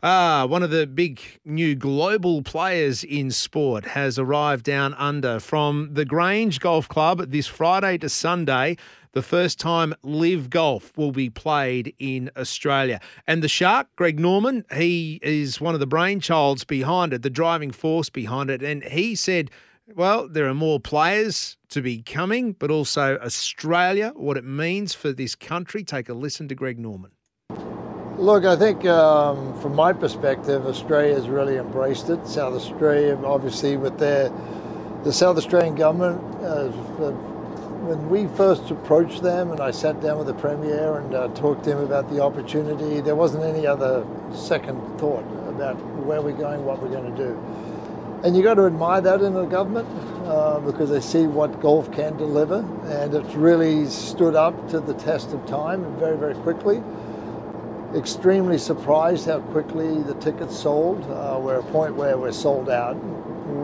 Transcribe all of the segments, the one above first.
Ah, one of the big new global players in sport has arrived down under from the Grange Golf Club this Friday to Sunday. The first time LIV Golf will be played in Australia. And the Shark, Greg Norman, he is one of the brainchilds behind it, the driving force behind it. And he said, well, there are more players to be coming, but also Australia, what it means for this country. Take a listen to Greg Norman. Look, I think um, from my perspective, Australia has really embraced it. South Australia, obviously, with their the South Australian government, uh, when we first approached them and I sat down with the Premier and uh, talked to him about the opportunity, there wasn't any other second thought about where we're going, what we're going to do. And you got to admire that in the government uh, because they see what golf can deliver, and it's really stood up to the test of time very, very quickly extremely surprised how quickly the tickets sold. Uh, we're at a point where we're sold out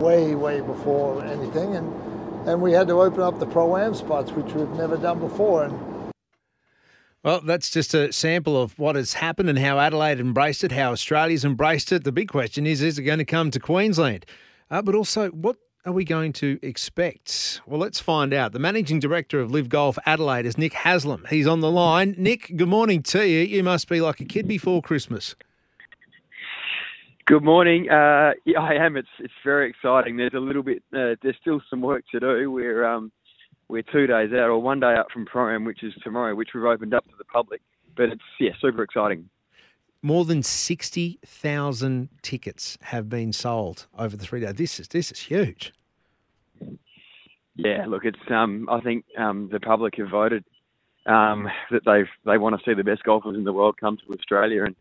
way, way before anything. And, and we had to open up the pro-am spots, which we've never done before. And well, that's just a sample of what has happened and how Adelaide embraced it, how Australia's embraced it. The big question is, is it going to come to Queensland? Uh, but also, what are we going to expect? Well, let's find out. The managing director of LIV Golf Adelaide is Nick Haslam. He's on the line. Nick, good morning to you. You must be like a kid before Christmas. Good morning. Uh, yeah, I am. It's it's very exciting. There's a little bit. Uh, there's still some work to do. We're um, we're two days out, or one day out from Pro-Am, which is tomorrow, which we've opened up to the public. But it's yeah, super exciting. More than sixty thousand tickets have been sold over the three days. This is this is huge. Yeah, look, it's um, I think um, the public have voted um, that they've they want to see the best golfers in the world come to Australia, and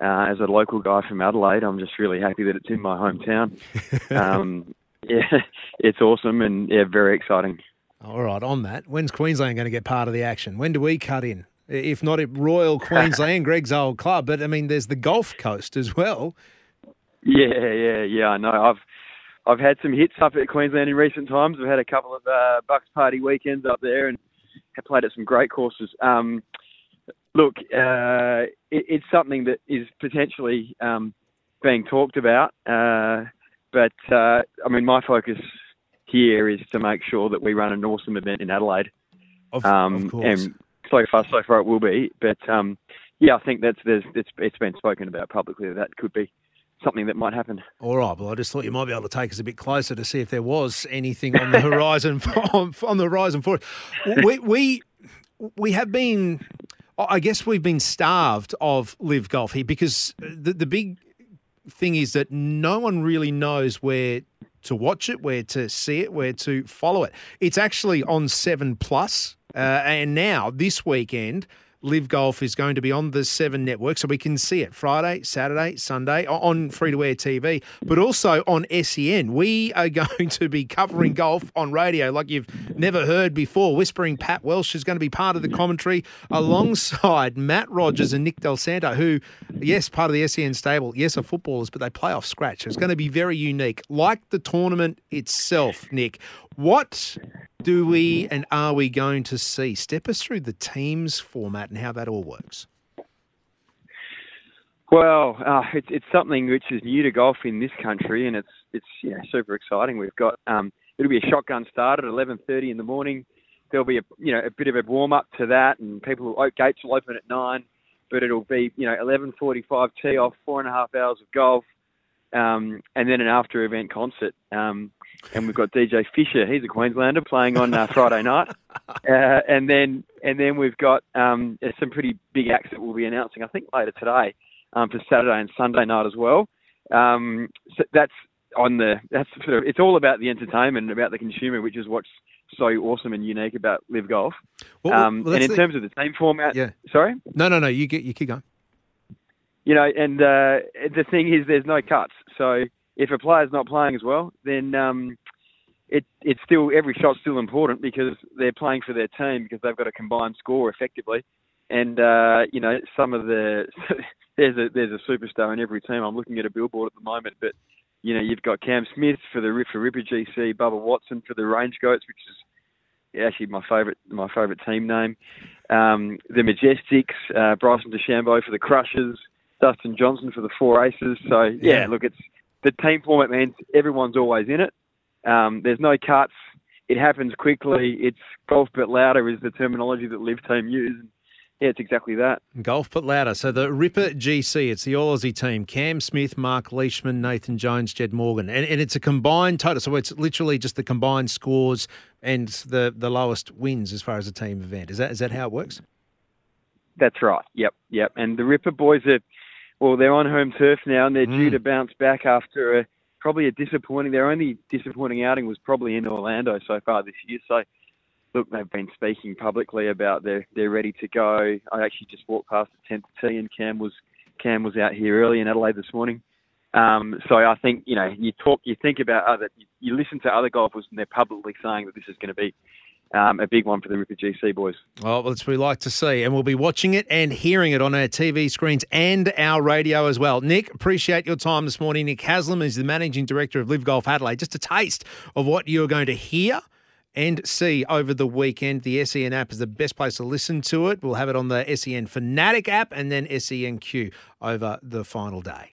uh, as a local guy from Adelaide, I'm just really happy that it's in my hometown. um, yeah, it's awesome and yeah, very exciting. All right, on that, when's Queensland going to get part of the action? When do we cut in? if not at Royal Queensland, Greg's old club. But I mean, there's the Gold Coast as well. Yeah, yeah, yeah. I know. I've I've had some hits up at Queensland in recent times. I've had a couple of uh, Bucks party weekends up there and have played at some great courses. Um, look, uh, it, it's something that is potentially um, being talked about, uh, but uh, I mean, my focus here is to make sure that we run an awesome event in Adelaide. Of, um, of course. And so far, so far it will be. But um, yeah, I think that's there's it's, it's been spoken about publicly that that could be something that might happen. All right. Well, I just thought you might be able to take us a bit closer to see if there was anything on the horizon on, on the horizon for it. We we we have been. I guess we've been starved of LIV golf here because the the big thing is that no one really knows where to watch it, where to see it, where to follow it. It's actually on Seven Plus uh, and now, this weekend, LIV Golf is going to be on the Seven Network, so we can see it Friday, Saturday, Sunday on free to air TV, but also on SEN. We are going to be covering golf on radio like you've never heard before. Whispering Pat Welsh is going to be part of the commentary alongside Matt Rogers and Nick Dal Santo, who, yes, part of the SEN stable, yes, are footballers, but they play off scratch. It's going to be very unique, like the tournament itself, Nick. What do we and are we going to see? Step us through the teams format and how that all works. Well, uh, it's it's something which is new to golf in this country, and it's it's yeah super exciting. We've got um, it'll be a shotgun start at 11:30 in the morning. There'll be a you know a bit of a warm up to that, and people will, gates will open at nine, but it'll be you know 11:45 tee off, four and a half hours of golf, um, and then an after event concert. Um, and we've got DJ Fisher. He's a Queenslander playing on uh, Friday night, uh, and then and then we've got um, some pretty big acts that we'll be announcing. I think later today um, for Saturday and Sunday night as well. Um, so that's on the that's sort of it's all about the entertainment and about the consumer, which is what's so awesome and unique about LIV Golf. Well, well, um, and in the, terms of the team format, yeah. Sorry, no, no, no. You get you keep going. you know, and uh, the thing is, there's no cuts. So if a player's not playing as well, then um, it it's still every shot's still important because they're playing for their team because they've got a combined score effectively. And uh, you know, some of the there's a there's a superstar in every team. I'm looking at a billboard at the moment, but you know, you've got Cam Smith for the for Ripper GC, Bubba Watson for the Range Goats, which is actually my favourite my favourite team name. Um, the Majestics, uh, Bryson DeChambeau for the Crushers, Dustin Johnson for the Four Aces. So yeah, yeah. look, it's the team format means everyone's always in it. Um, there's no cuts. It happens quickly. It's golf but louder is the terminology that Live Team use. Yeah, it's exactly that. Golf but louder. So the Ripper GC, it's the All Aussie team. Cam Smith, Marc Leishman, Nathan Jones, Jed Morgan. And, and it's a combined total. So it's literally just the combined scores and the, the lowest wins as far as a team event. Is that is that how it works? That's right. Yep, yep. And the Ripper boys are, well, they're on home turf now and they're mm. due to bounce back after a probably a disappointing. Their only disappointing outing was probably in Orlando so far this year. So look, they've been speaking publicly about they're they're ready to go. I actually just walked past the tenth tee, and Cam was Cam was out here early in Adelaide this morning. Um, so I think you know you talk, you think about other, you listen to other golfers, and they're publicly saying that this is going to be um, a big one for the Ripper GC boys. Well, that's we like to see, and we'll be watching it and hearing it on our TV screens and our radio as well. Nick, appreciate your time this morning. Nick Haslam is the managing director of LIV Golf Adelaide. Just a taste of what you're going to hear and see over the weekend. The SEN app is the best place to listen to it. We'll have it on the SEN Fanatic app and then SENQ over the final day.